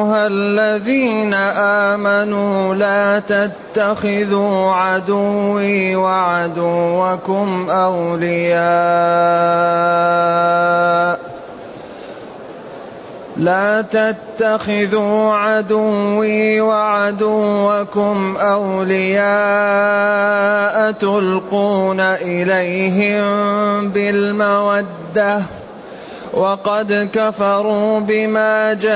أيها الذين آمنوا لا تتخذوا عدوي وعدوكم أولياء. لا تتخذوا عدوي وعدوكم أولياء تلقون إليهم بالمودة. وقد كفروا بما جاءكم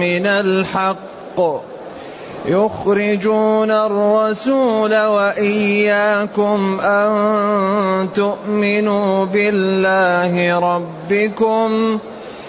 من الحق يخرجون الرسول وإياكم أن تؤمنوا بالله ربكم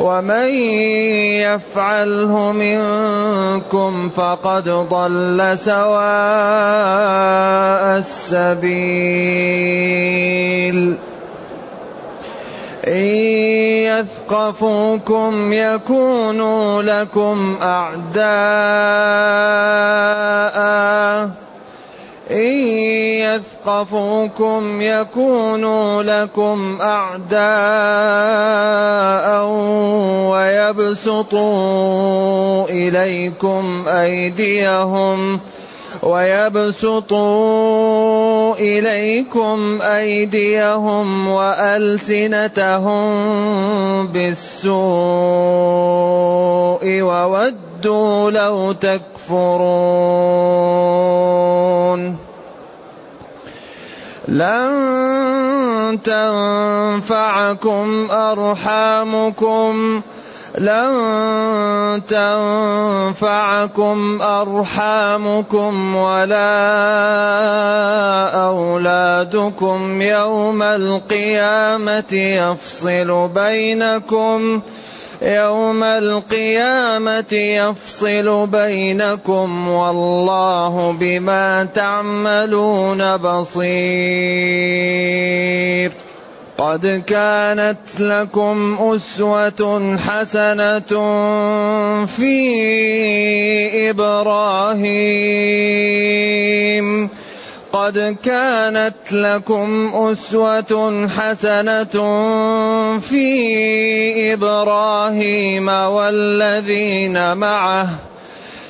ومن يفعله منكم فقد ضل سواء السبيل. إن يثقفوكم يكونوا لكم أعداء. إن يثقفوكم يكونوا لكم أعداء ويبسطوا إليكم أيديهم ويبسطوا إليكم أيديهم وألسنتهم بالسوء وودوا لو تكفرون. لن تنفعكم أرحامكم لن تنفعكم أرحامكم ولا أولادكم يوم القيامة يفصل بينكم يوم القيامة يفصل بينكم والله بما تعملون بصير قد كانت لكم أسوة حسنة في إبراهيم. قد كانت لكم أسوة حسنة في إبراهيم والذين معه.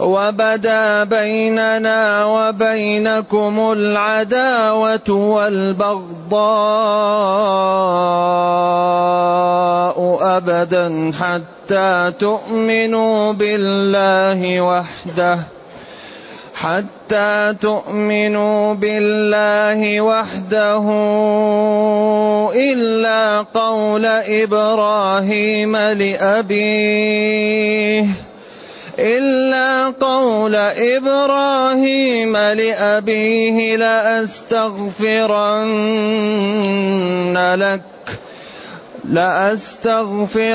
وبدا بيننا وبينكم العداوة والبغضاء أبدا حتى تؤمنوا بالله وحده حتى تؤمنوا بالله وحده إلا قول إبراهيم لأبيه. إلا قول إبراهيم لأبيه لأستغفرن لك لأستغفرن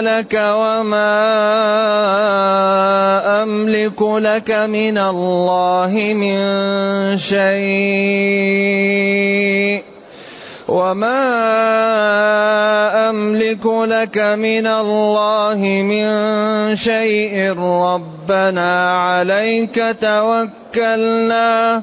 لك وما أملك لك من الله من شيء. وما أملك لك من الله من شيء ربنا عليك توكلنا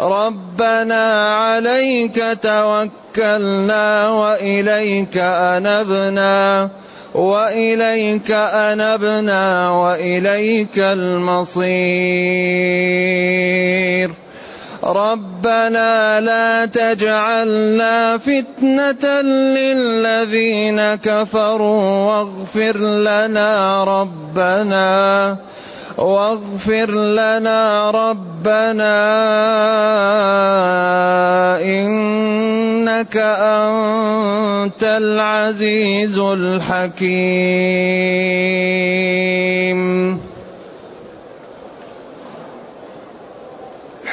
ربنا عليك توكلنا وإليك أنبنا وإليك أنبنا وإليك المصير ربنا لا تجعلنا فتنة للذين كفروا واغفر لنا ربنا واغفر لنا ربنا إنك أنت العزيز الحكيم.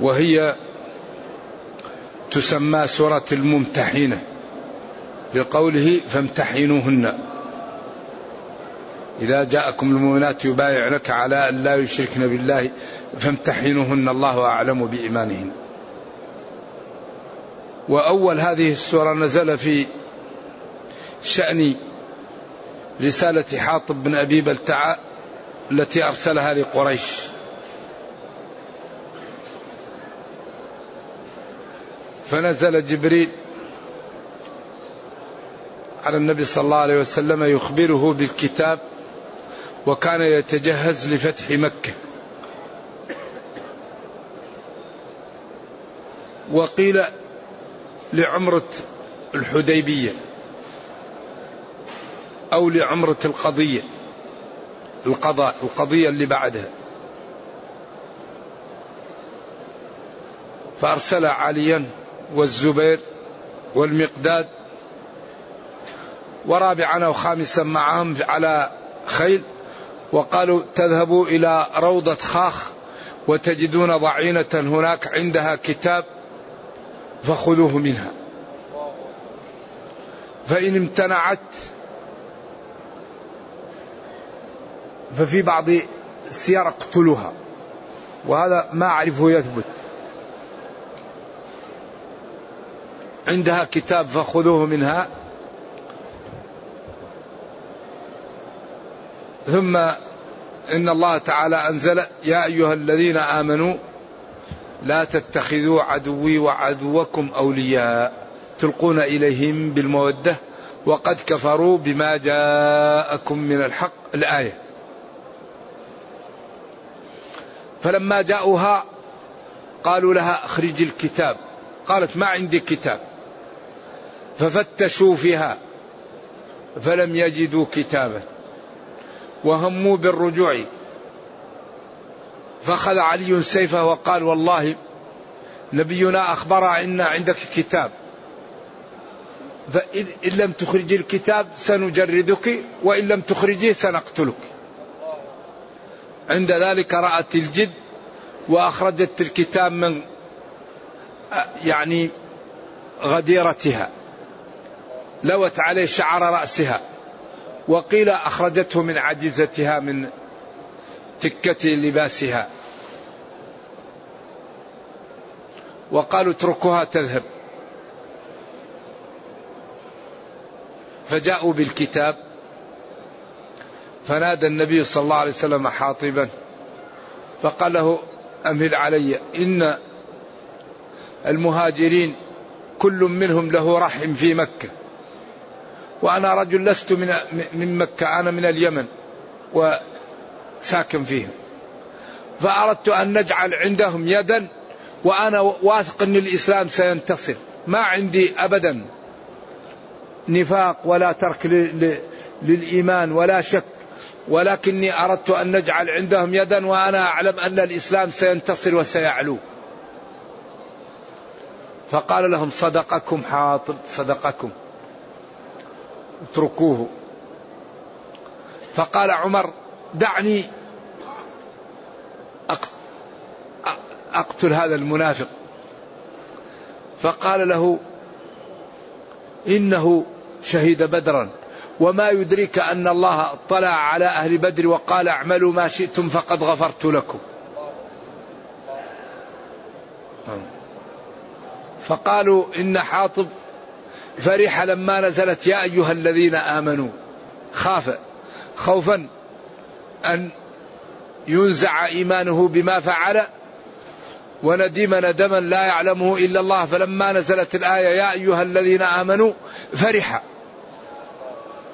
وهي تسمى سورة الممتحنة لقوله فامتحنوهن. إذا جاءكم المؤمنات يبايعنك على أن لا يشركن بالله فامتحنوهن الله أعلم بإيمانهن. وأول هذه السورة نزل في شأن رسالة حاطب بن أبي بلتعة التي أرسلها لقريش. فنزل جبريل على النبي صلى الله عليه وسلم يخبره بالكتاب وكان يتجهز لفتح مكة. وقيل لعمرة الحديبية أو لعمرة القضية القضاء القضية اللي بعدها. فأرسل عليا والزبير والمقداد ورابعا أو خامسا معهم على خيل وقالوا تذهبوا إلى روضة خاخ وتجدون ضعينة هناك عندها كتاب فخذوه منها. فإن امتنعت ففي بعض السير اقتلوها. وهذا ما أعرفه يثبت. عندها كتاب فخذوه منها. ثم إن الله تعالى أنزل يا أيها الذين آمنوا لا تتخذوا عدوي وعدوكم أولياء تلقون إليهم بالمودة وقد كفروا بما جاءكم من الحق الآية. فلما جاءوها قالوا لها اخرج الكتاب. قالت ما عندي كتاب. ففتشوا فيها فلم يجدوا كتابا وهموا بالرجوع. فأخذ علي سيفه وقال والله نبينا أخبر أن عندك كتاب. فإن لم تخرجي الكتاب سنجردك وإن لم تخرجيه سنقتلك. عند ذلك رأت الجد وأخرجت الكتاب من يعني غديرتها. لوت عليه شعر رأسها وقيل أخرجته من عجزتها من تكة لباسها. وقالوا اتركوها تذهب. فجاءوا بالكتاب. فنادى النبي صلى الله عليه وسلم حاطبا. فقال له أمهل علي إن المهاجرين كل منهم له رحم في مكة. وأنا رجل لست من من مكة أنا من اليمن وساكن فيهم. فأردت أن نجعل عندهم يدا وأنا واثق أن الإسلام سينتصر. ما عندي أبدا نفاق ولا ترك للإيمان ولا شك ولكني أردت أن نجعل عندهم يدا وأنا أعلم أن الإسلام سينتصر وسيعلو. فقال لهم صدقكم حاطب صدقكم. اتركوه. فقال عمر دعني أقتل هذا المنافق. فقال له إنه شهد بدرا. وما يدريك أن الله اطلع على أهل بدر وقال اعملوا ما شئتم فقد غفرت لكم. فقالوا إن حاطب فرح لما نزلت يا أيها الذين آمنوا. خاف. خوفا أن ينزع إيمانه بما فعل. وندم ندما لا يعلمه إلا الله. فلما نزلت الآية يا أيها الذين آمنوا فرح.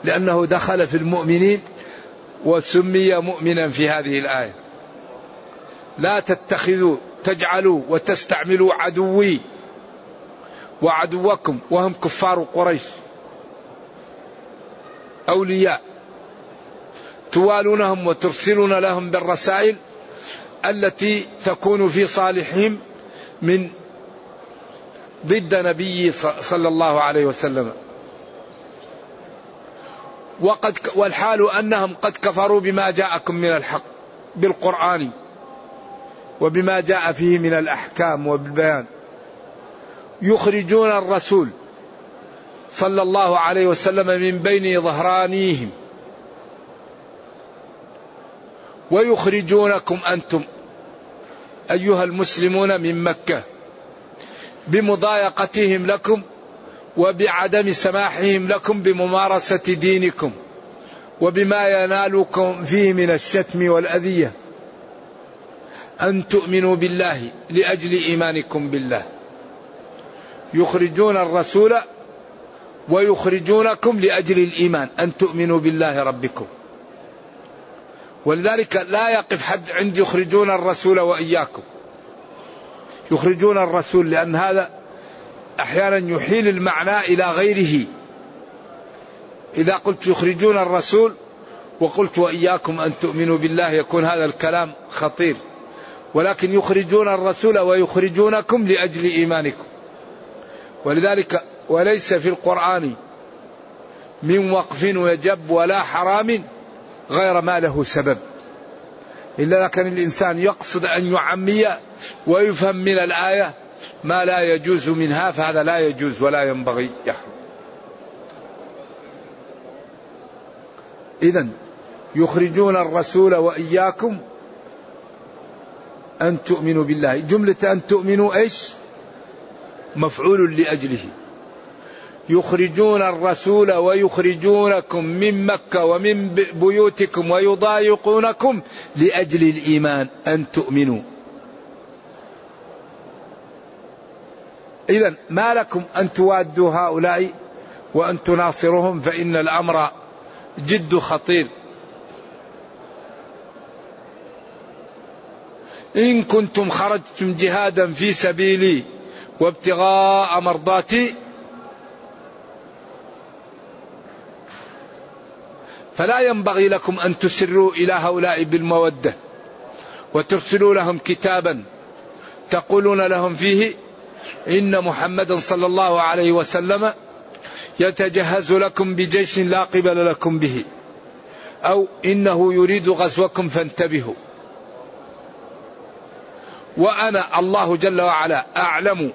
لأنه دخل في المؤمنين وسمي مؤمنا في هذه الآية. لا تتخذوا تجعلوا وتستعملوا عدوي. وعدوكم وهم كفار قريش. أولياء. توالونهم وترسلون لهم بالرسائل التي تكون في صالحهم من ضد نبي صلى الله عليه وسلم. وقد والحال أنهم قد كفروا بما جاءكم من الحق بالقرآن وبما جاء فيه من الأحكام والبيان يخرجون الرسول صلى الله عليه وسلم من بين ظهرانيهم. ويخرجونكم أنتم أيها المسلمون من مكة بمضايقتهم لكم وبعدم سماحهم لكم بممارسة دينكم وبما ينالكم فيه من الشتم والأذية. أن تؤمنوا بالله لأجل إيمانكم بالله. يخرجون الرسول ويخرجونكم لأجل الإيمان أن تؤمنوا بالله ربكم. ولذلك لا يقف حد عند يخرجون الرسول وإياكم. يخرجون الرسول لأن هذا أحيانا يحيل المعنى إلى غيره. إذا قلت يخرجون الرسول وقلت وإياكم أن تؤمنوا بالله يكون هذا الكلام خطير. ولكن يخرجون الرسول ويخرجونكم لأجل إيمانكم. ولذلك وليس في القرآن من وقف وجب ولا حرام غير ما له سبب. إلا كان الإنسان يقصد أن يعمي ويفهم من الآية ما لا يجوز منها فهذا لا يجوز ولا ينبغي يحرم. إذا يخرجون الرسول وإياكم أن تؤمنوا بالله. جملة أن تؤمنوا إيش؟ مفعول لأجله. يخرجون الرسول ويخرجونكم من مكة ومن بيوتكم ويضايقونكم لأجل الإيمان أن تؤمنوا. إذا ما لكم أن توادوا هؤلاء وأن تناصرهم فإن الأمر جد خطير. إن كنتم خرجتم جهادا في سبيلي وابتغاء مرضاتي فلا ينبغي لكم أن تسروا إلى هؤلاء بالمودة وترسلوا لهم كتابا تقولون لهم فيه إن محمدا صلى الله عليه وسلم يتجهز لكم بجيش لا قبل لكم به أو إنه يريد غزوكم فانتبهوا وأنا الله جل وعلا أعلم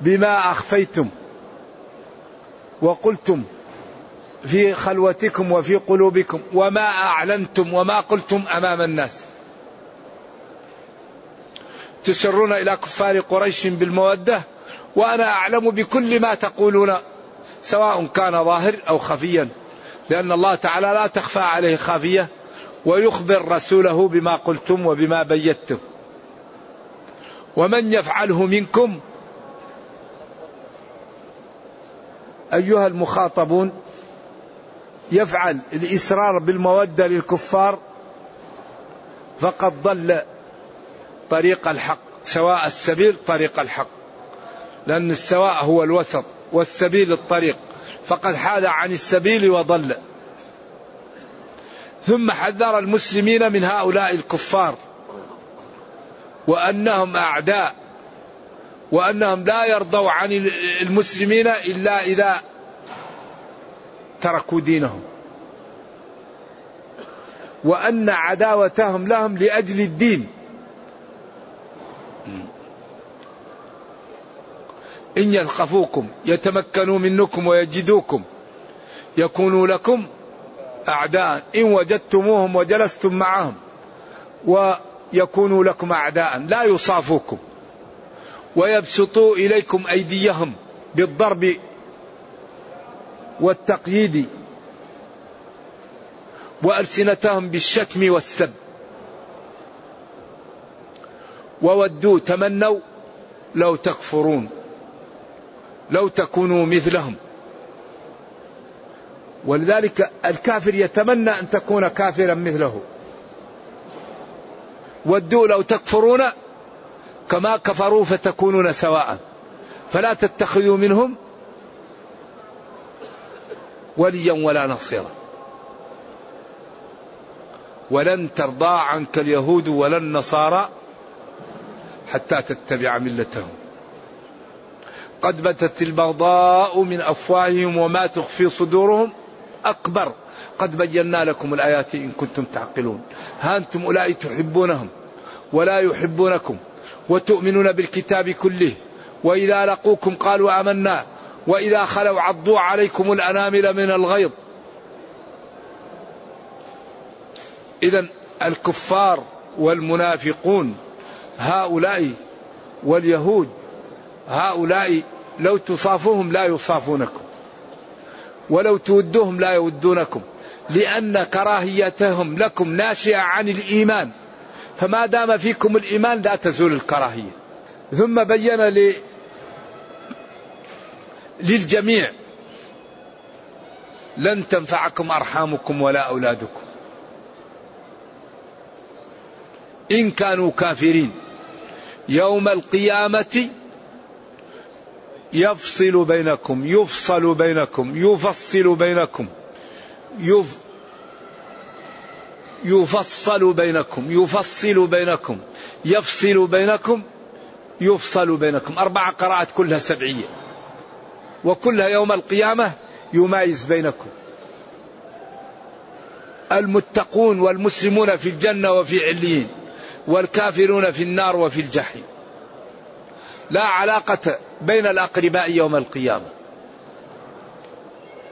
بما أخفيتم وقلتم في خلوتكم وفي قلوبكم وما أعلنتم وما قلتم أمام الناس. تسرون إلى كفار قريش بالمودة وأنا أعلم بكل ما تقولون سواء كان ظاهر أو خفيا لأن الله تعالى لا تخفى عليه خافية ويخبر رسوله بما قلتم وبما بيتم ومن يفعله منكم أيها المخاطبون يفعل الإصرار بالمودة للكفار فقد ضل طريق الحق سواء السبيل طريق الحق لأن السواء هو الوسط والسبيل الطريق فقد حاد عن السبيل وضل. ثم حذر المسلمين من هؤلاء الكفار وأنهم أعداء وأنهم لا يرضوا عن المسلمين إلا إذا تركوا دينهم. وأن عداوتهم لهم لأجل الدين. إن يثقفوكم يتمكنوا منكم ويجدوكم. يكونوا لكم أعداء. إن وجدتموهم وجلستم معهم ويكونوا لكم أعداء. لا يصافوكم. ويبسطوا إليكم أيديهم بالضرب والتقييد وألسنتهم بالشتم والسب. وودوا تمنوا لو تكفرون لو تكونوا مثلهم. ولذلك الكافر يتمنى أن تكون كافرا مثله. ودوا لو تكفرون كما كفروا فتكونون سواء. فلا تتخذوا منهم وليا ولا نصيرا. ولن ترضى عنك اليهود ولا النصارى حتى تتبع ملتهم. قد بتت البغضاء من أفواههم وما تخفي صدورهم أكبر. قد بينا لكم الآيات إن كنتم تعقلون. ها أنتم أولئك تحبونهم ولا يحبونكم. وتؤمنون بالكتاب كله. وإذا لقوكم قالوا آمنا. وإذا خلوا عضوا عليكم الأنامل من الغيظ. اذا الكفار والمنافقون هؤلاء واليهود هؤلاء لو تصافوهم لا يصافونكم. ولو تودوهم لا يودونكم. لأن كراهيتهم لكم ناشئة عن الإيمان. فما دام فيكم الإيمان لا تزول الكراهية. ثم بين لي للجميع لن تنفعكم أرحامكم ولا أولادكم. إن كانوا كافرين يوم القيامة يفصل بينكم يفصل بينكم يفصل بينكم يف يفصل بينكم يفصل بينكم يفصل بينكم يفصل بينكم. أربع قراءات كلها سبعية. وكلها يوم القيامة يمايز بينكم. المتقون والمسلمون في الجنة وفي عليين والكافرون في النار وفي الجحيم. لا علاقة بين الأقرباء يوم القيامة.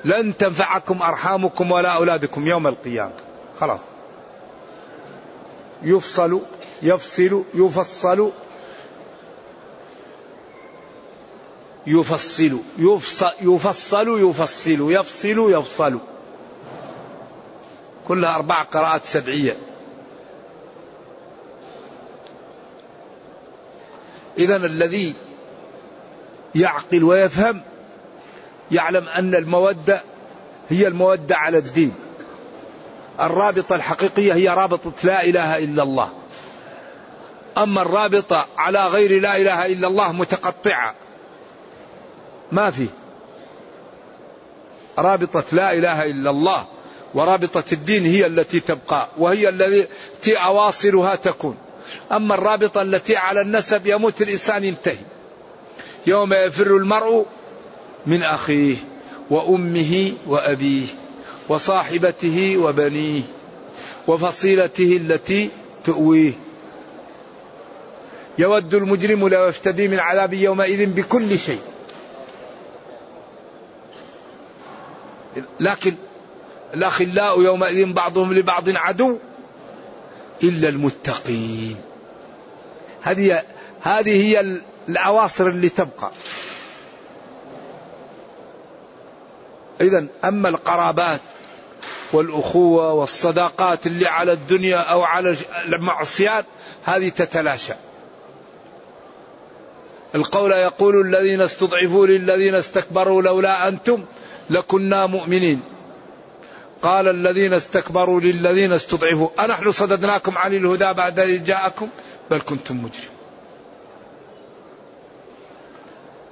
لن تنفعكم أرحامكم ولا أولادكم يوم القيامة. خلاص. يفصل يفصل يفصل. يفصل يفصل يفصل يفصل يفصل يفصل. كلها أربع قراءات سبعية. إذا الذي يعقل ويفهم يعلم أن المودة هي المودة على الدين. الرابطة الحقيقية هي رابطة لا إله إلا الله. أما الرابطة على غير لا إله إلا الله متقطعة. ما في. رابطة لا إله إلا الله ورابطة الدين هي التي تبقى وهي التي أواصرها تكون. أما الرابطة التي على النسب يموت الإنسان ينتهي. يوم يفر المرء من أخيه وأمه وأبيه. وصاحبته وبنيه وفصيلته التي تؤويه. يود المجرم لو يفتدي من عذاب يومئذ بكل شيء. لكن الأخلاء يومئذ بعضهم لبعض عدو إلا المتقين. هذه هذه هي الأواصر اللي تبقى. إذا أما القرابات والأخوة والصداقات اللي على الدنيا أو على المعصيات هذه تتلاشى. القول يقول الذين استضعفوا للذين استكبروا لولا أنتم لكنا مؤمنين. قال الذين استكبروا للذين استضعفوا أنحن صددناكم عن الهدى بعد إذ جاءكم بل كنتم مجرمين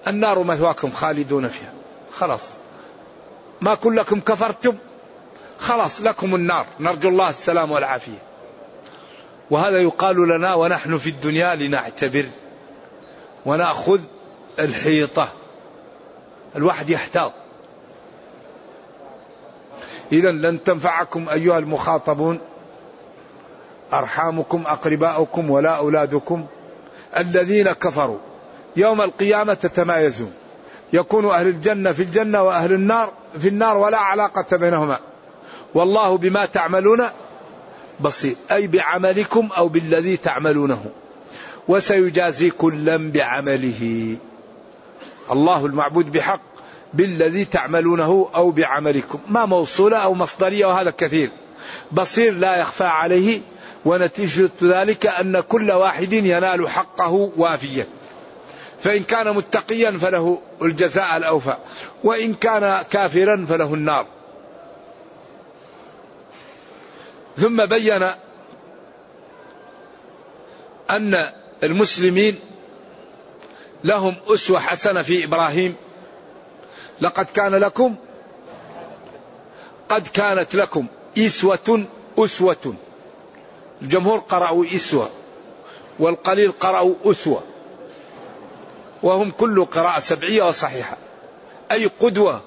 النار مثواكم خالدون فيها. خلاص. ما كلكم كفرتم خلاص لكم النار. نرجو الله السلام والعافية. وهذا يقال لنا ونحن في الدنيا لنعتبر ونأخذ الحيطة. الواحد يحتاط. إذا لن تنفعكم أيها المخاطبون أرحامكم أقرباؤكم ولا أولادكم الذين كفروا. يوم القيامة تتمايزون. يكون أهل الجنة في الجنة وأهل النار في النار ولا علاقة بينهما. والله بما تعملون بصير. أي بعملكم أو بالذي تعملونه. وسيجازي كلا بعمله. الله المعبود بحق بالذي تعملونه أو بعملكم. ما موصولة أو مصدرية وهذا كثير. بصير لا يخفى عليه ونتيجة ذلك أن كل واحد ينال حقه وافيا فإن كان متقيا فله الجزاء الأوفى. وإن كان كافرا فله النار. ثم بين أن المسلمين لهم أسوة حسنة في إبراهيم. لقد كان لكم قد كانت لكم إسوة أسوة. الجمهور قرأوا إسوة والقليل قرأوا أسوة. وهم كل قراءة سبعية وصحيحة. أي قدوة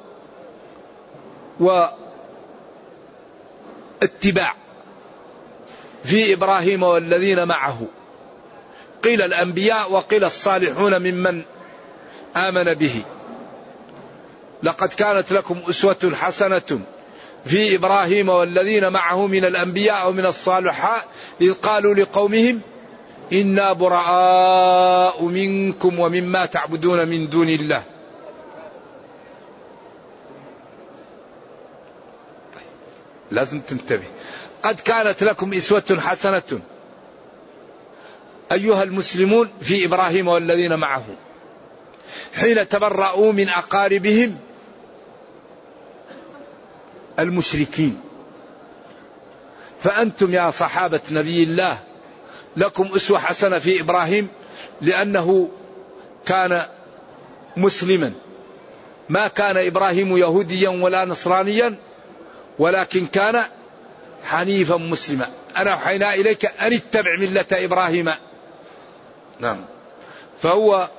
واتباع في إبراهيم والذين معه. قيل الأنبياء وقيل الصالحون ممن آمن به. لقد كانت لكم أسوة حسنة في إبراهيم والذين معه من الأنبياء ومن الصالحات إذ قالوا لقومهم إنا براء منكم ومما تعبدون من دون الله. طيب. لازم تنتبه. قد كانت لكم إسوة حسنة أيها المسلمون في إبراهيم والذين معه. حين تبرأوا من أقاربهم المشركين. فأنتم يا صحابة نبي الله لكم أسوة حسنة في إبراهيم لأنه كان مسلما. ما كان إبراهيم يهوديا ولا نصرانيا ولكن كان حنيفا مسلما. أنا أوحينا إليك أن اتبع ملة إبراهيم. نعم. فهو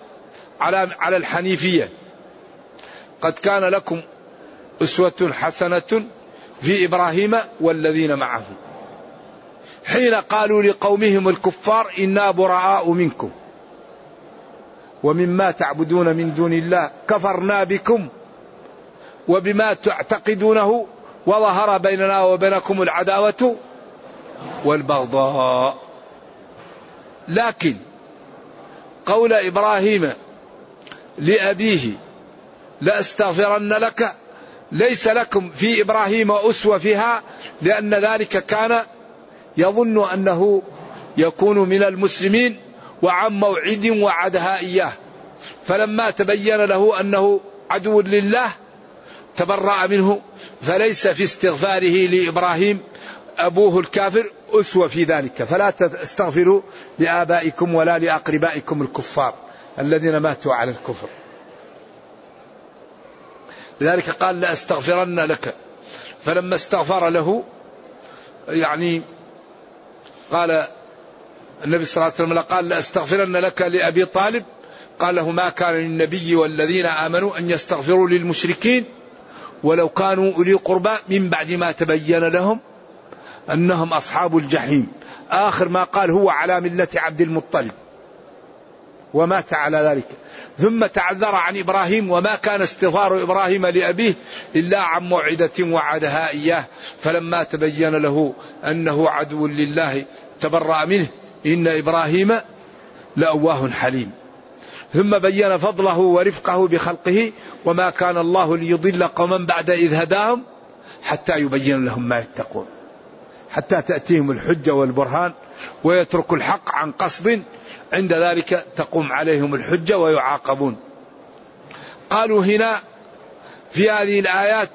على على الحنيفية. قد كان لكم أسوة حسنة في إبراهيم والذين معه. حين قالوا لقومهم الكفار إنا براء منكم. ومما تعبدون من دون الله كفرنا بكم. وبما تعتقدونه وظهر بيننا وبينكم العداوة والبغضاء. لكن قول إبراهيم لأبيه لأستغفرن لك ليس لكم في إبراهيم أسوة فيها لأن ذلك كان يظن أنه يكون من المسلمين وعن موعد وعدها إياه. فلما تبين له أنه عدو لله تبرأ منه فليس في استغفاره لإبراهيم أبوه الكافر أسوة في ذلك. فلا تستغفروا لآبائكم ولا لأقربائكم الكفار الذين ماتوا على الكفر. لذلك قال لأستغفرن لك. فلما استغفر له يعني قال النبي صلى الله عليه وسلم قال لأستغفرن لك لأبي طالب. قال له ما كان للنبي والذين آمنوا أن يستغفروا للمشركين ولو كانوا أولي قربى من بعد ما تبين لهم أنهم أصحاب الجحيم. آخر ما قال هو على ملة عبد المطلب. ومات على ذلك. ثم تعذر عن إبراهيم وما كان استغفار إبراهيم لأبيه إلا عن موعدة وعدها إياه. فلما تبين له أنه عدو لله تبرأ منه. إن إبراهيم لأواه حليم. ثم بين فضله ورفقه بخلقه وما كان الله ليضل قوما بعد إذ هداهم حتى يبين لهم ما يتقون. حتى تأتيهم الحجة والبرهان ويترك الحق عن قصد عند ذلك تقوم عليهم الحجة ويعاقبون. قالوا هنا في هذه الآيات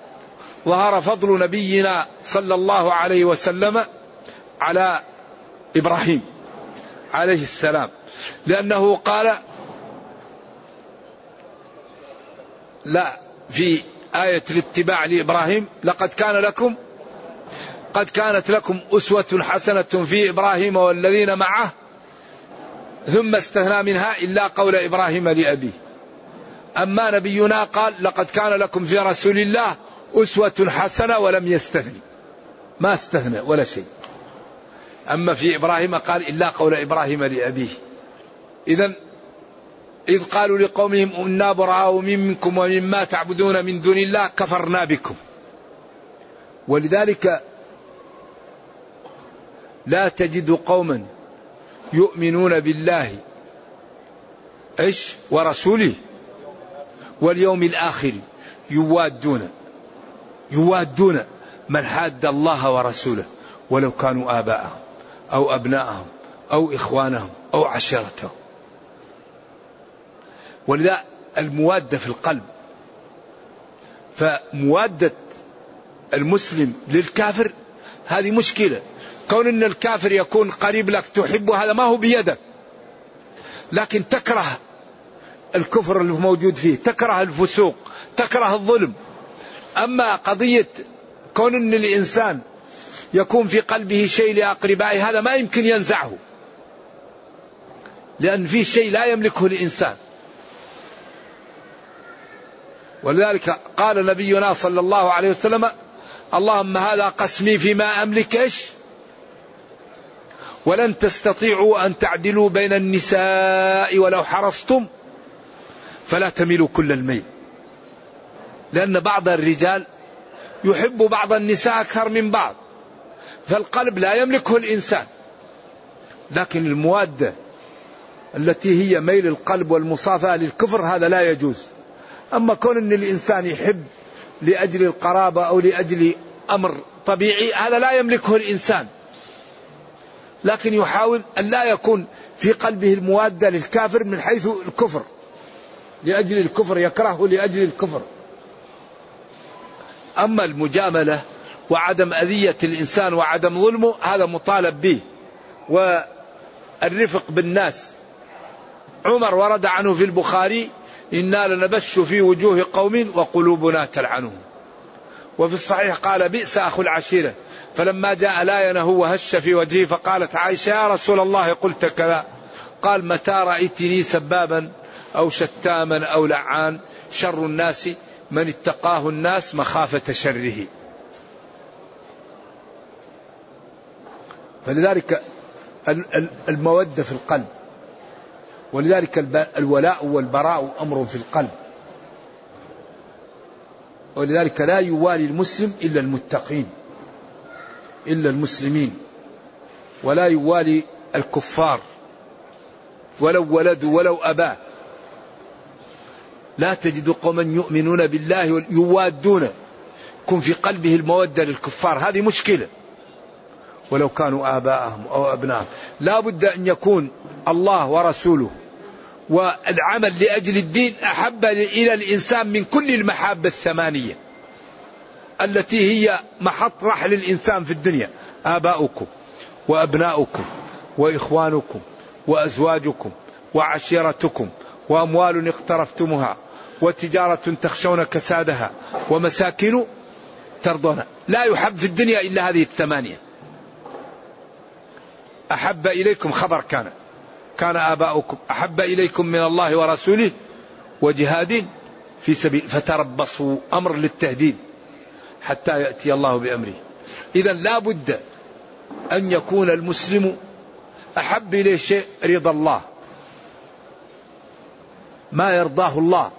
ظهر فضل نبينا صلى الله عليه وسلم على إبراهيم عليه السلام لأنه قال لا في آية الاتباع لإبراهيم لقد كان لكم قد كانت لكم أسوة حسنة في إبراهيم والذين معه ثم استثنى منها إلا قول إبراهيم لأبيه. أما نبينا قال لقد كان لكم في رسول الله أسوة حسنة ولم يستثني ما استثنى ولا شيء. أما في إبراهيم قال إلا قول إبراهيم لأبيه. إذا إذ قالوا لقومهم إنا براء منكم ومما تعبدون من دون الله كفرنا بكم. ولذلك لا تجد قوما يؤمنون بالله إيش؟ ورسوله واليوم الآخر يوادون يوادون من حاد الله ورسوله ولو كانوا آباءهم أو أبناءهم أو إخوانهم أو عشيرتهم. ولذا الموادة في القلب. فموادة المسلم للكافر هذه مشكلة. كون إن الكافر يكون قريب لك تحبه هذا ما هو بيدك. لكن تكره الكفر اللي موجود فيه تكره الفسوق تكره الظلم. أما قضية كون إن الإنسان يكون في قلبه شيء لأقربائه هذا ما يمكن ينزعه. لأن في شيء لا يملكه الإنسان. ولذلك قال نبينا صلى الله عليه وسلم اللهم هذا قسمي فيما أملك إيش؟ ولن تستطيعوا أن تعدلوا بين النساء ولو حرصتم فلا تميلوا كل الميل. لأن بعض الرجال يحب بعض النساء أكثر من بعض فالقلب لا يملكه الإنسان. لكن المواده التي هي ميل القلب والمصافاة للكفر هذا لا يجوز. أما كون إن الإنسان يحب لأجل القرابة أو لأجل أمر طبيعي هذا لا يملكه الإنسان. لكن يحاول أن لا يكون في قلبه الموادة للكافر من حيث الكفر. لأجل الكفر يكرهه لأجل الكفر. أما المجاملة وعدم أذية الإنسان وعدم ظلمه هذا مطالب به. والرفق بالناس. عمر ورد عنه في البخاري إنا لنبش في وجوه قوم وقلوبنا تلعنهم. وفي الصحيح قال بئس أخو العشيرة. فلما جاء لاينه وهش في وجهه فقالت عائشة يا رسول الله قلت كذا. قال متى رأيتني سبابا أو شتاما أو لعان؟ شر الناس من اتقاه الناس مخافة شره. فلذلك المودة في القلب. ولذلك الولاء والبراء أمر في القلب. ولذلك لا يوالي المسلم إلا المتقين إلا المسلمين ولا يوالي الكفار ولو ولدوا ولو أباه لا تجد قوما يؤمنون بالله يوادون كن في قلبه المودة للكفار. هذه مشكلة. ولو كانوا آباءهم أو أبنائهم لا بد أن يكون الله ورسوله والعمل لأجل الدين أحب إلى الإنسان من كل المحاب الثمانية التي هي محط رحل الإنسان في الدنيا. آباؤكم وأبناؤكم وإخوانكم وأزواجكم وعشيرتكم وأموال اقترفتموها وتجارة تخشون كسادها ومساكن ترضون. لا يحب في الدنيا إلا هذه الثمانية. أحب إليكم خبر كان. كان آباؤكم أحب إليكم من الله ورسوله وجهاد في سبيل فتربصوا أمر للتهديد حتى يأتي الله بأمره. إذا لا بد أن يكون المسلم أحب إليه شيء رضا الله. ما يرضاه الله.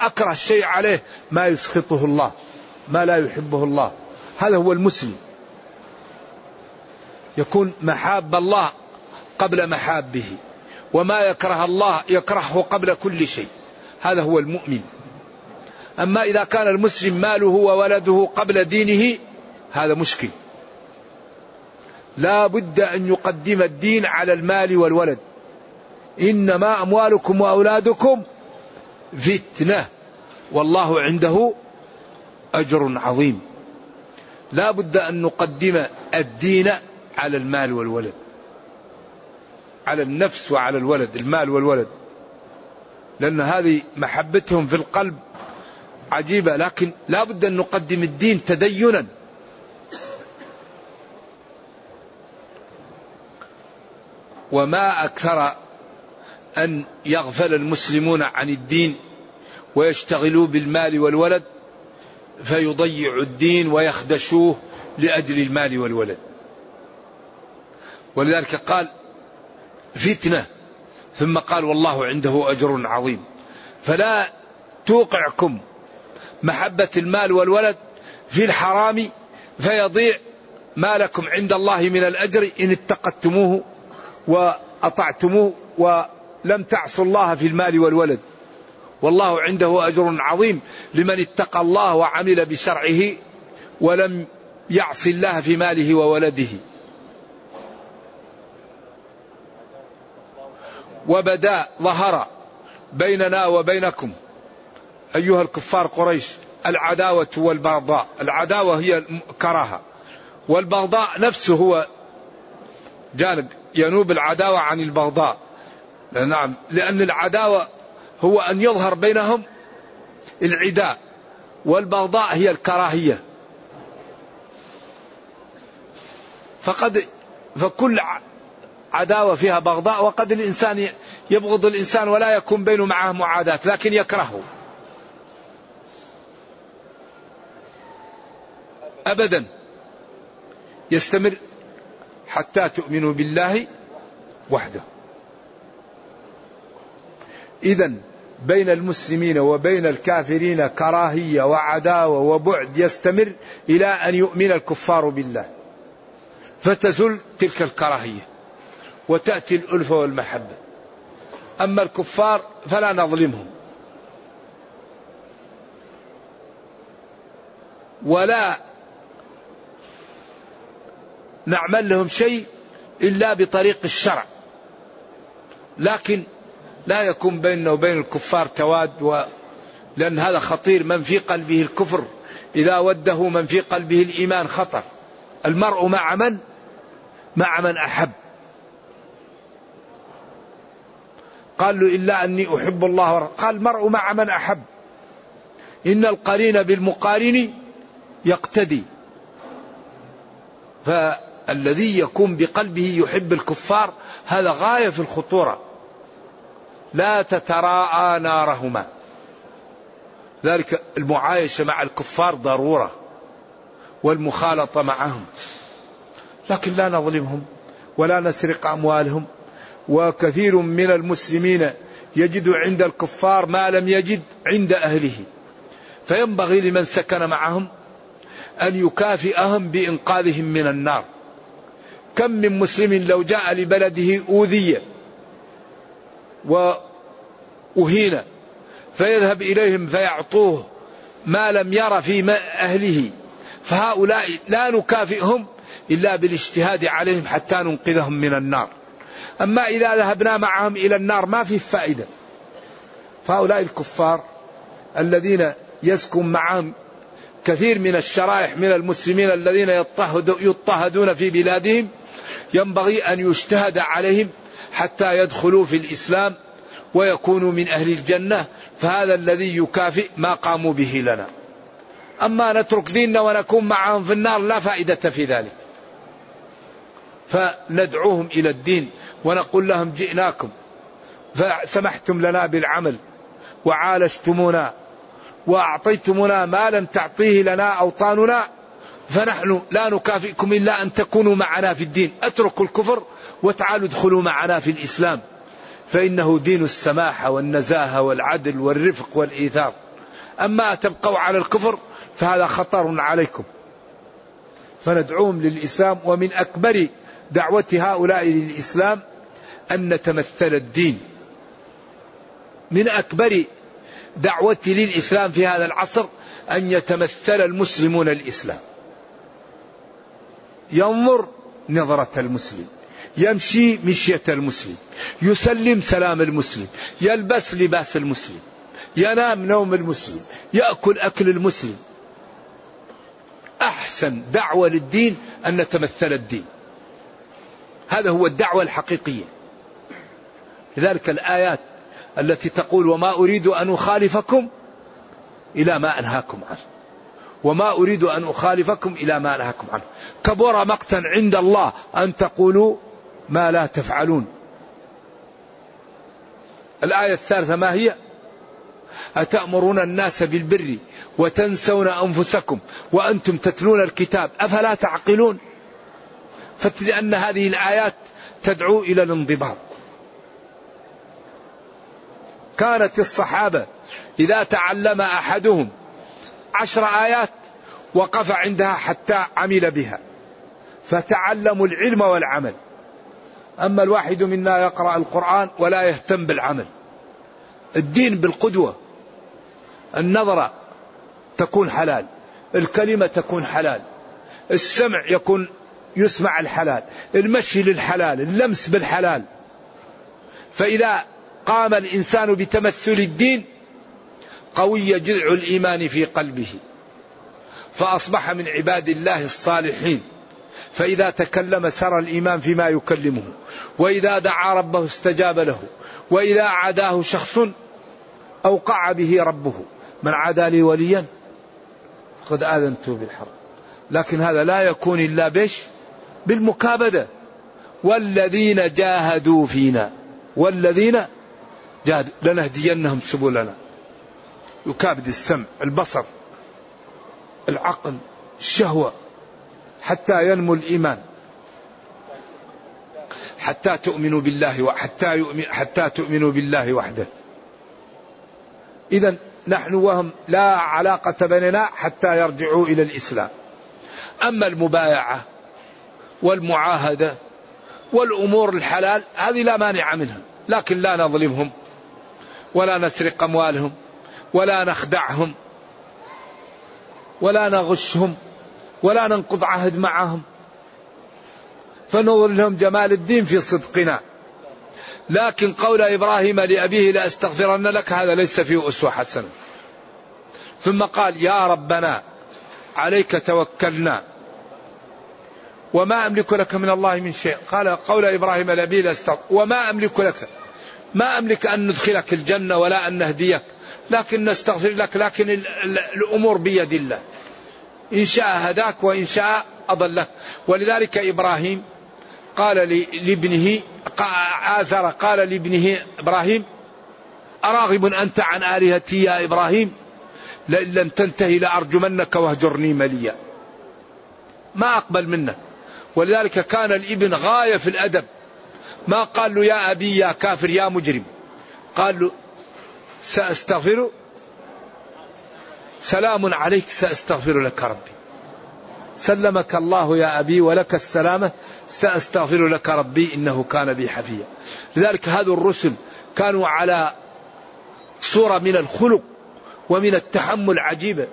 أكره شيء عليه ما يسخطه الله. ما لا يحبه الله. هذا هو المسلم. يكون محاب الله قبل محابه وما يكره الله يكرهه قبل كل شيء. هذا هو المؤمن. أما إذا كان المسلم ماله وولده قبل دينه هذا مشكل. لا بد أن يقدم الدين على المال والولد. إنما أموالكم وأولادكم فتنة. والله عنده أجر عظيم. لا بد أن نقدم الدين على المال والولد. على النفس وعلى الولد المال والولد. لأن هذه محبتهم في القلب عجيبة لكن لا بد أن نقدم الدين تدينا. وما أكثر أن يغفل المسلمون عن الدين ويشتغلوا بالمال والولد فيضيعوا الدين ويخدشوه لأجل المال والولد. ولذلك قال فتنة. ثم قال والله عنده أجر عظيم. فلا توقعكم محبة المال والولد في الحرام فيضيع ما لكم عند الله من الأجر إن اتقدتموه وأطعتموه ولم تعصوا الله في المال والولد. والله عنده أجر عظيم لمن اتقى الله وعمل بشرعه ولم يعص الله في ماله وولده. وبدا ظهر بيننا وبينكم. أيها الكفار قريش العداوة والبغضاء. العداوة هي الكراهة والبغضاء نفسه هو جانب ينوب العداوة عن البغضاء. نعم لأن العداوة هو أن يظهر بينهم العداء. والبغضاء هي الكراهية. فقد فكل عداوة فيها بغضاء وقد الإنسان يبغض الإنسان ولا يكون بينه معه معاداة لكن يكرهه. أبدا. يستمر حتى تؤمنوا بالله وحده. إذا بين المسلمين وبين الكافرين كراهية وعداوة وبعد يستمر إلى أن يؤمن الكفار بالله. فتزل تلك الكراهية. وتأتي الألفة والمحبة. أما الكفار فلا نظلمهم. ولا نعمل لهم شيء إلا بطريق الشرع. لكن لا يكون بيننا وبين الكفار تواد و لأن هذا خطير. من في قلبه الكفر؟ إذا وده من في قلبه الإيمان خطر. المرء مع من؟ مع من أحب. قال له إلا أني أحب الله ورسوله. قال المرء مع من أحب. إن القرين بالمقارن يقتدي. فالذي يكون بقلبه يحب الكفار هذا غاية في الخطورة. لا تتراءى نارهما. ذلك المعايشة مع الكفار ضرورة والمخالطة معهم. لكن لا نظلمهم ولا نسرق أموالهم وكثير من المسلمين يجد عند الكفار ما لم يجد عند أهله. فينبغي لمن سكن معهم أن يكافئهم بإنقاذهم من النار. كم من مسلم لو جاء لبلده أوذي وأهين فيذهب إليهم فيعطوه ما لم ير في أهله. فهؤلاء لا نكافئهم إلا بالاجتهاد عليهم حتى ننقذهم من النار. أما إذا ذهبنا معهم إلى النار ما في فائدة. فهؤلاء الكفار الذين يسكن معهم كثير من الشرائح من المسلمين الذين يضطهدون في بلادهم ينبغي أن يجتهد عليهم حتى يدخلوا في الإسلام ويكونوا من أهل الجنة فهذا الذي يكافئ ما قاموا به لنا. أما نترك ديننا ونكون معهم في النار لا فائدة في ذلك. فندعوهم إلى الدين. ونقول لهم جئناكم فسمحتم لنا بالعمل وعالجتمونا وأعطيتمونا ما لم تعطيه لنا أوطاننا فنحن لا نكافئكم إلا أن تكونوا معنا في الدين. أتركوا الكفر وتعالوا ادخلوا معنا في الإسلام فإنه دين السماحة والنزاهة والعدل والرفق والإيثار. أما تبقوا على الكفر فهذا خطر عليكم. فندعوهم للإسلام ومن أكبر دعوة هؤلاء للإسلام أن نتمثل الدين. من أكبر دعوتي للإسلام في هذا العصر أن يتمثل المسلمون الإسلام. ينظر نظرة المسلم يمشي مشية المسلم يسلم سلام المسلم يلبس لباس المسلم ينام نوم المسلم يأكل أكل المسلم. أحسن دعوة للدين أن نتمثل الدين. هذا هو الدعوة الحقيقية. لذلك الآيات التي تقول وما أريد أن أخالفكم إلى ما أنهاكم عنه. وما أريد أن أخالفكم إلى ما أنهاكم عنه. كبر مقتا عند الله أن تقولوا ما لا تفعلون. الآية الثالثة ما هي؟ أتأمرون الناس بالبر وتنسون أنفسكم وأنتم تتلون الكتاب أفلا تعقلون؟ فلأن هذه الآيات تدعو إلى الانضباط. كانت الصحابة إذا تعلم أحدهم عشر آيات وقف عندها حتى عمل بها فتعلموا العلم والعمل. أما الواحد منا يقرأ القرآن ولا يهتم بالعمل. الدين بالقدوة. النظرة تكون حلال الكلمة تكون حلال السمع يكون يسمع الحلال المشي للحلال اللمس بالحلال. فإذا قام الإنسان بتمثل الدين قوي جذع الإيمان في قلبه فأصبح من عباد الله الصالحين. فإذا تكلم سر الإيمان فيما يكلمه وإذا دعا ربه استجاب له وإذا عاداه شخص أوقع به ربه. من عادى لي وليا؟ قد آذنته بالحرب. لكن هذا لا يكون إلا بش بالمكابدة. والذين جاهدوا فينا والذين جاهدوا لنهدينهم سبلنا يكابد السمع البصر العقل الشهوة حتى ينمو الإيمان حتى تؤمنوا بالله وحتى يؤمن حتى تؤمنوا بالله وحده. إذا نحن وهم لا علاقة بيننا حتى يرجعوا إلى الإسلام. أما المبايعة والمعاهدة والأمور الحلال هذه لا مانع منها، لكن لا نظلمهم ولا نسرق أموالهم ولا نخدعهم ولا نغشهم ولا ننقض عهد معهم. فنظر لهم جمال الدين في صدقنا. لكن قول إبراهيم لأبيه لأستغفرن لك هذا ليس فيه أسوة حسنة. ثم قال يا ربنا عليك توكلنا. وما أملك لك من الله من شيء. قال قول إبراهيم لأبيه لأستغفر وما أملك لك. ما أملك أن ندخلك الجنة ولا أن نهديك لكن نستغفر لك لكن الأمور بيد الله. إن شاء هداك وإن شاء أضلك. ولذلك إبراهيم قال لابنه آزر قال لابنه إبراهيم أراغب أنت عن آلهتي يا إبراهيم؟ لئن لم تنتهي لأرجمنك واهجرني مليا. ما أقبل منه ولذلك كان الابن غاية في الأدب. ما قال له يا أبي يا كافر يا مجرم. قال له سأستغفر. سلام عليك سأستغفر لك ربي. سلمك الله يا أبي ولك السلامة سأستغفر لك ربي إنه كان بي حفيا لذلك هذا الرسل كانوا على صورة من الخلق ومن التحمل عجيبة.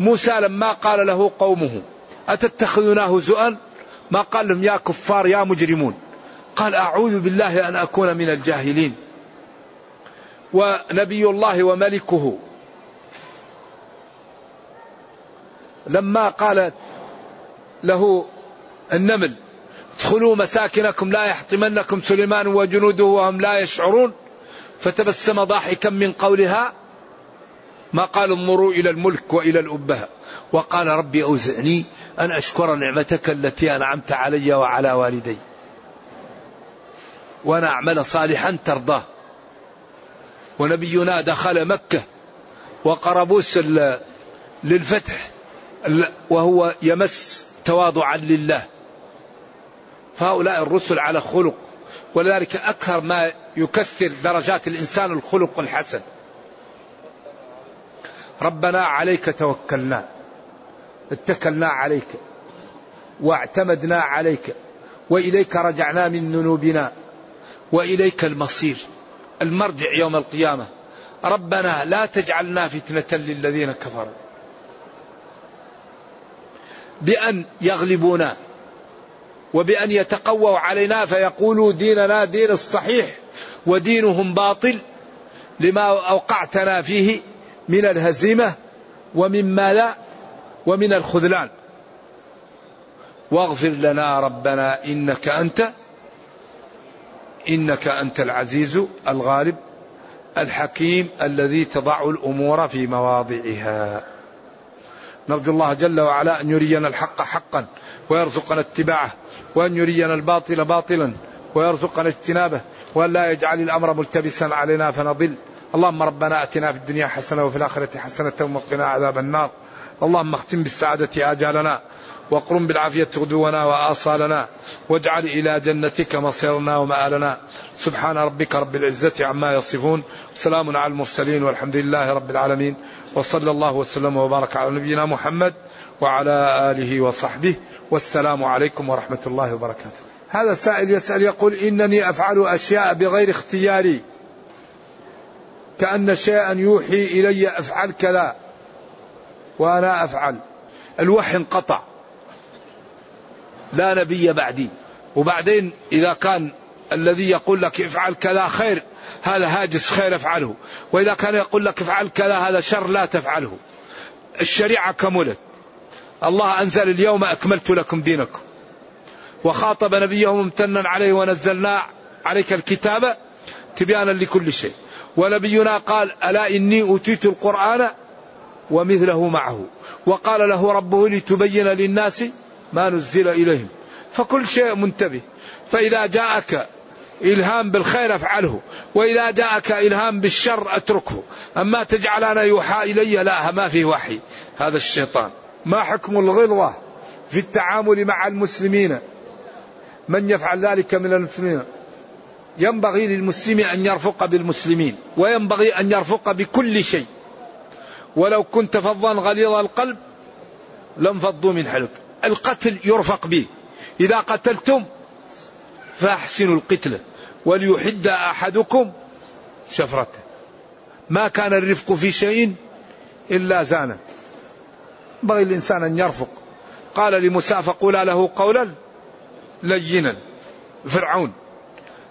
موسى لما قال له قومه أتتخذونه هزؤا ما قال لهم يا كفار يا مجرمون. قال أعوذ بالله أن أكون من الجاهلين. ونبي الله وملكه. لما قالت له النمل ادخلوا مساكنكم لا يحطمنكم سليمان وجنوده وهم لا يشعرون. فتبسم ضاحكا من قولها ما قال انظروا إلى الملك وإلى الأبهة. وقال ربي أوزعني أن أشكر نعمتك التي أنعمت علي وعلى والدي. وأنا أعمل صالحا ترضاه. ونبينا دخل مكة وقربوس للفتح وهو يمس تواضعا لله. فهؤلاء الرسل على خلق ولذلك أكثر ما يكثر درجات الإنسان الخلق الحسن. ربنا عليك توكلنا اتكلنا عليك واعتمدنا عليك وإليك رجعنا من ذنوبنا. وإليك المصير المرجع يوم القيامة. ربنا لا تجعلنا فتنة للذين كفروا. بأن يغلبونا وبأن يتقووا علينا فيقولوا ديننا دين الصحيح ودينهم باطل لما أوقعتنا فيه من الهزيمة ومما لا ومن الخذلان. واغفر لنا ربنا إنك أنت إنك أنت العزيز الغالب الحكيم الذي تضع الأمور في مواضعها. نرجو الله جل وعلا أن يرينا الحق حقا ويرزقنا اتباعه وأن يرينا الباطل باطلا ويرزقنا اجتنابه وأن لا يجعل الأمر ملتبسا علينا فنضل. اللهم ربنا أتنا في الدنيا حسنة وفي الآخرة حسنة وقنا عذاب النار. اللهم اختم بالسعادة آجالنا. وقرم بالعافية غدونا وآصالنا واجعل إلى جنتك مصيرنا ومآلنا. سبحان ربك رب العزة عما يصفون. سلام على المرسلين والحمد لله رب العالمين. وصلى الله وسلم وبارك على نبينا محمد وعلى آله وصحبه. والسلام عليكم ورحمة الله وبركاته. هذا سائل يسأل يقول إنني أفعل أشياء بغير اختياري. كأن شيئا يوحي إلي أفعل كذا وأنا أفعل. الوحي انقطع. لا نبي بعدي. وبعدين إذا كان الذي يقول لك افعل كذا خير هذا هاجس خير افعله. وإذا كان يقول لك افعل كذا هذا شر لا تفعله. الشريعة كملت. الله أنزل اليوم أكملت لكم دينكم. وخاطب نبيه ممتنا عليه ونزلنا عليك الكتاب تبيانا لكل شيء. ونبينا قال ألا إني أوتيت القرآن ومثله معه وقال له ربه لتبين للناس ما نزل إليهم. فكل شيء منتبه. فإذا جاءك إلهام بالخير افعله. وإذا جاءك إلهام بالشر اتركه. أما تجعل أنا يوحى إلي لا ما فيه وحي. هذا الشيطان. ما حكم الغلظة في التعامل مع المسلمين؟ من يفعل ذلك من المسلمين؟ ينبغي للمسلم أن يرفق بالمسلمين وينبغي أن يرفق بكل شيء. ولو كنت فظا غليظ القلب لانفضوا من حلك القتل يرفق به إذا قتلتم فأحسنوا القتلة وليحد أحدكم شفرته. ما كان الرفق في شيء إلا زانا. بغي الإنسان أن يرفق. قال لموسى فقولا له قولا لينا. فرعون.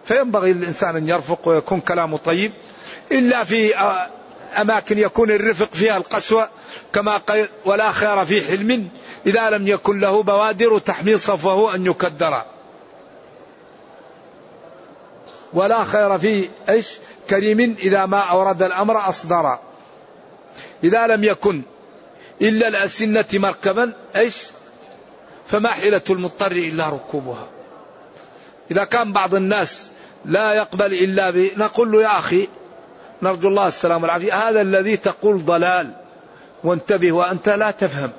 فينبغي للإنسان أن يرفق ويكون كلامه طيب. إلا في أماكن يكون الرفق فيها القسوة كما قال ولا خير في حلم إذا لم يكن له بوادر تحمي صفوه أن يكدر. ولا خير في إيش؟ كريم إذا ما أورد الأمر أصدر. إذا لم يكن إلا الأسنة مركبا إيش؟ فما حيلة المضطر إلا ركوبها. إذا كان بعض الناس لا يقبل إلا ب نقول له يا أخي نرجو الله السلام والعافية. هذا الذي تقول ضلال. وانتبه وأنت لا تفهم.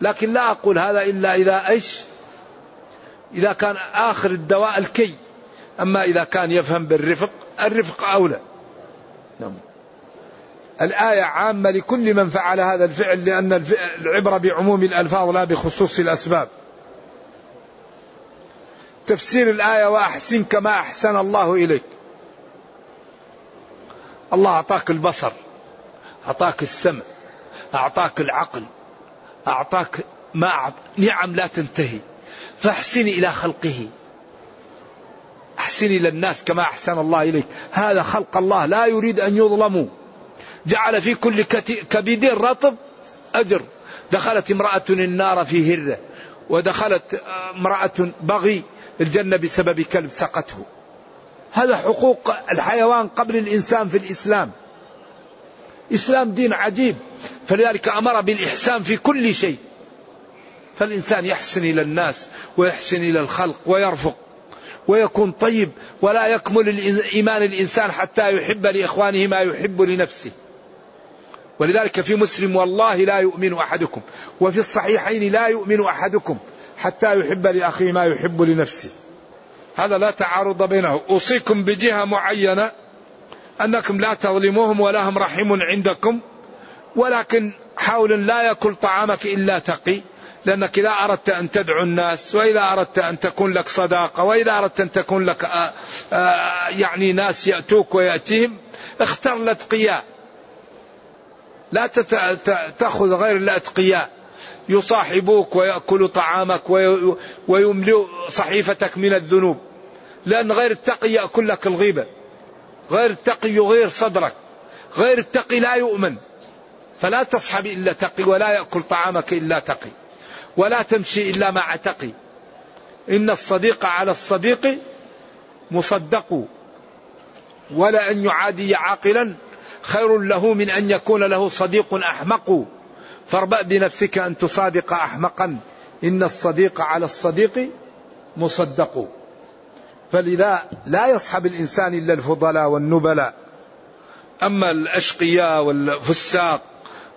لكن لا أقول هذا إلا إذا إيش؟ إذا كان آخر الدواء الكي. أما إذا كان يفهم بالرفق الرفق أولى. نعم. الآية عامة لكل من فعل هذا الفعل لأن العبرة بعموم الألفاظ لا بخصوص الأسباب. تفسير الآية وأحسن كما أحسن الله إليك. الله أعطاك البصر أعطاك السمع أعطاك العقل أعطاك ما أعط... نعم لا تنتهي. فأحسن إلى خلقه. أحسن إلى الناس كما أحسن الله إليك. هذا خلق الله لا يريد أن يظلموا. جعل في كل كبد رطب أجر. دخلت امرأة النار في هرة ودخلت امرأة بغي الجنة بسبب كلب سقته. هذا حقوق الحيوان قبل الإنسان في الإسلام. إسلام دين عجيب. فلذلك أمر بالإحسان في كل شيء. فالإنسان يحسن إلى الناس ويحسن إلى الخلق ويرفق ويكون طيب ولا يكمل إيمان الإنسان حتى يحب لإخوانه ما يحب لنفسه. ولذلك في مسلم والله لا يؤمن أحدكم وفي الصحيحين لا يؤمن أحدكم حتى يحب لأخيه ما يحب لنفسه. هذا لا تعارض بينه. أوصيكم بجهة معينة أنكم لا تظلموهم ولا هم رحم عندكم ولكن حاول لا يأكل طعامك إلا تقي لأنك إذا أردت أن تدعو الناس وإذا أردت أن تكون لك صداقة وإذا أردت أن تكون لك آآ آآ يعني ناس يأتوك ويأتيهم اختر الأتقياء. لا تأخذ غير الأتقياء. يصاحبوك ويأكلوا طعامك ويملوا صحيفتك من الذنوب. لأن غير التقي يأكل لك الغيبة. غير التقي يغير صدرك. غير التقي لا يؤمن. فلا تصحب إلا تقي ولا يأكل طعامك إلا تقي. ولا تمشي إلا مع تقي. إن الصديق على الصديق مصدق. ولا أن يعادي عاقلا. خير له من أن يكون له صديق أحمق. فاربأ بنفسك أن تصادق أحمقا. إن الصديق على الصديق مصدق. فلذا لا يصحب الإنسان إلا الفضلاء والنبلاء. أما الأشقياء والفساق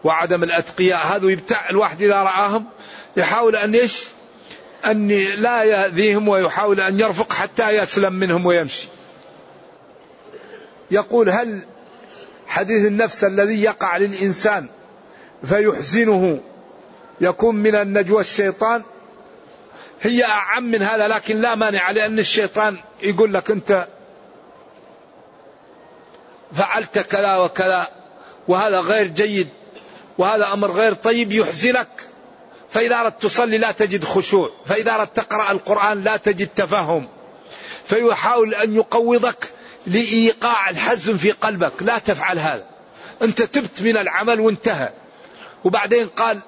وعدم الأتقياء هذا يبتع الواحد إذا رآهم يحاول أن إيش؟ أن لا يأذيهم ويحاول أن يرفق حتى يسلم منهم ويمشي. يقول هل حديث النفس الذي يقع للإنسان فيحزنه. يكون من النجوى الشيطان. هي أعم من هذا لكن لا مانع لأن الشيطان يقول لك أنت فعلت كذا وكذا وهذا غير جيد وهذا أمر غير طيب يحزنك. فإذا أردت تصلي لا تجد خشوع فإذا أردت تقرأ القرآن لا تجد تفهم. فيحاول أن يقوضك لإيقاع الحزن في قلبك. لا تفعل هذا. أنت تبت من العمل وانتهى. وبعدين قال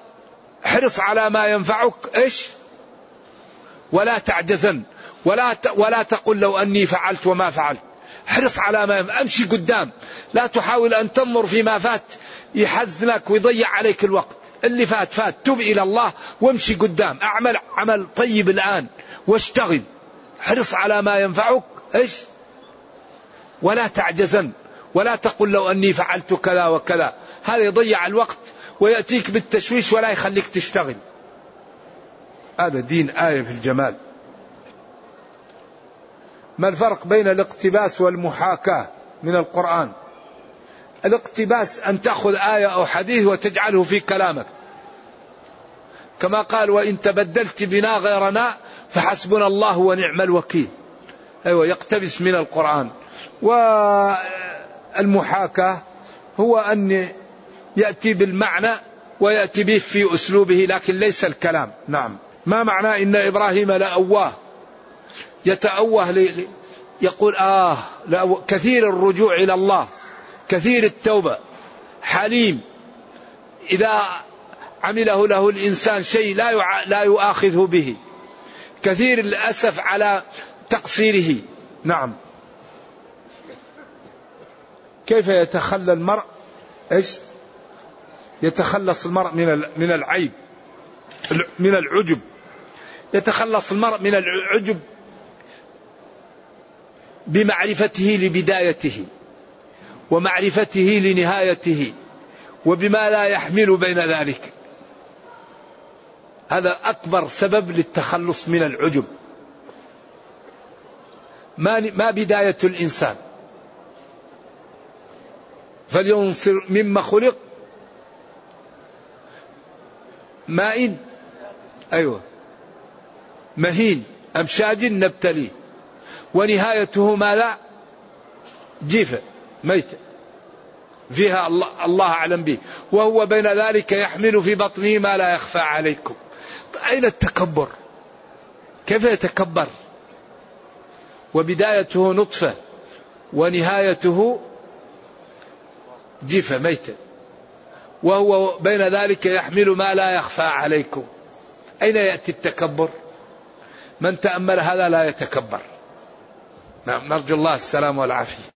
احرص على ما ينفعك إيش؟ ولا تعجزن ولا ولا تقل لو أني فعلت وما فعلت. احرص على ما أمشي قدام. لا تحاول أن تنظر فيما فات يحزنك ويضيع عليك الوقت. اللي فات فات تب إلى الله وامشي قدام. أعمل عمل طيب الآن واشتغل. احرص على ما ينفعك إيش؟ ولا تعجزن ولا تقل لو أني فعلت كذا وكذا. هذا يضيع الوقت. ويأتيك بالتشويش ولا يخليك تشتغل. هذا دين آية في الجمال. ما الفرق بين الاقتباس والمحاكاة من القرآن؟ الاقتباس أن تأخذ آية أو حديث وتجعله في كلامك. كما قال وإن تبدلت بنا غيرنا فحسبنا الله ونعم الوكيل. أيوه يقتبس من القرآن. والمحاكاة هو أن يأتي بالمعنى ويأتي به في أسلوبه لكن ليس الكلام. نعم. ما معنى إن إبراهيم لأواه؟ يتأوه لي يقول آه كثير الرجوع إلى الله كثير التوبة حليم. إذا عمله له الإنسان شيء لا لا يؤاخذه به. كثير الأسف على تقصيره. نعم. كيف يتخلى المرء؟ إيش؟ يتخلص المرء من من العيب من العجب. يتخلص المرء من العجب بمعرفته لبدايته ومعرفته لنهايته وبما لا يحمل بين ذلك. هذا أكبر سبب للتخلص من العجب. ما ما بداية الإنسان؟ فلينصر مما خلق ماء أيوة. مهين أمشاج نبتليه ونهايته ماذا جيفة. ميتة فيها الله, الله أعلم به. وهو بين ذلك يحمل في بطنه ما لا يخفى عليكم. أين التكبر؟ كيف يتكبر؟ وبدايته نطفة. ونهايته جيفة. ميتة. وهو بين ذلك يحمل ما لا يخفى عليكم. أين يأتي التكبر؟ من تأمل هذا لا يتكبر. نعم نرجو الله السلام والعافية.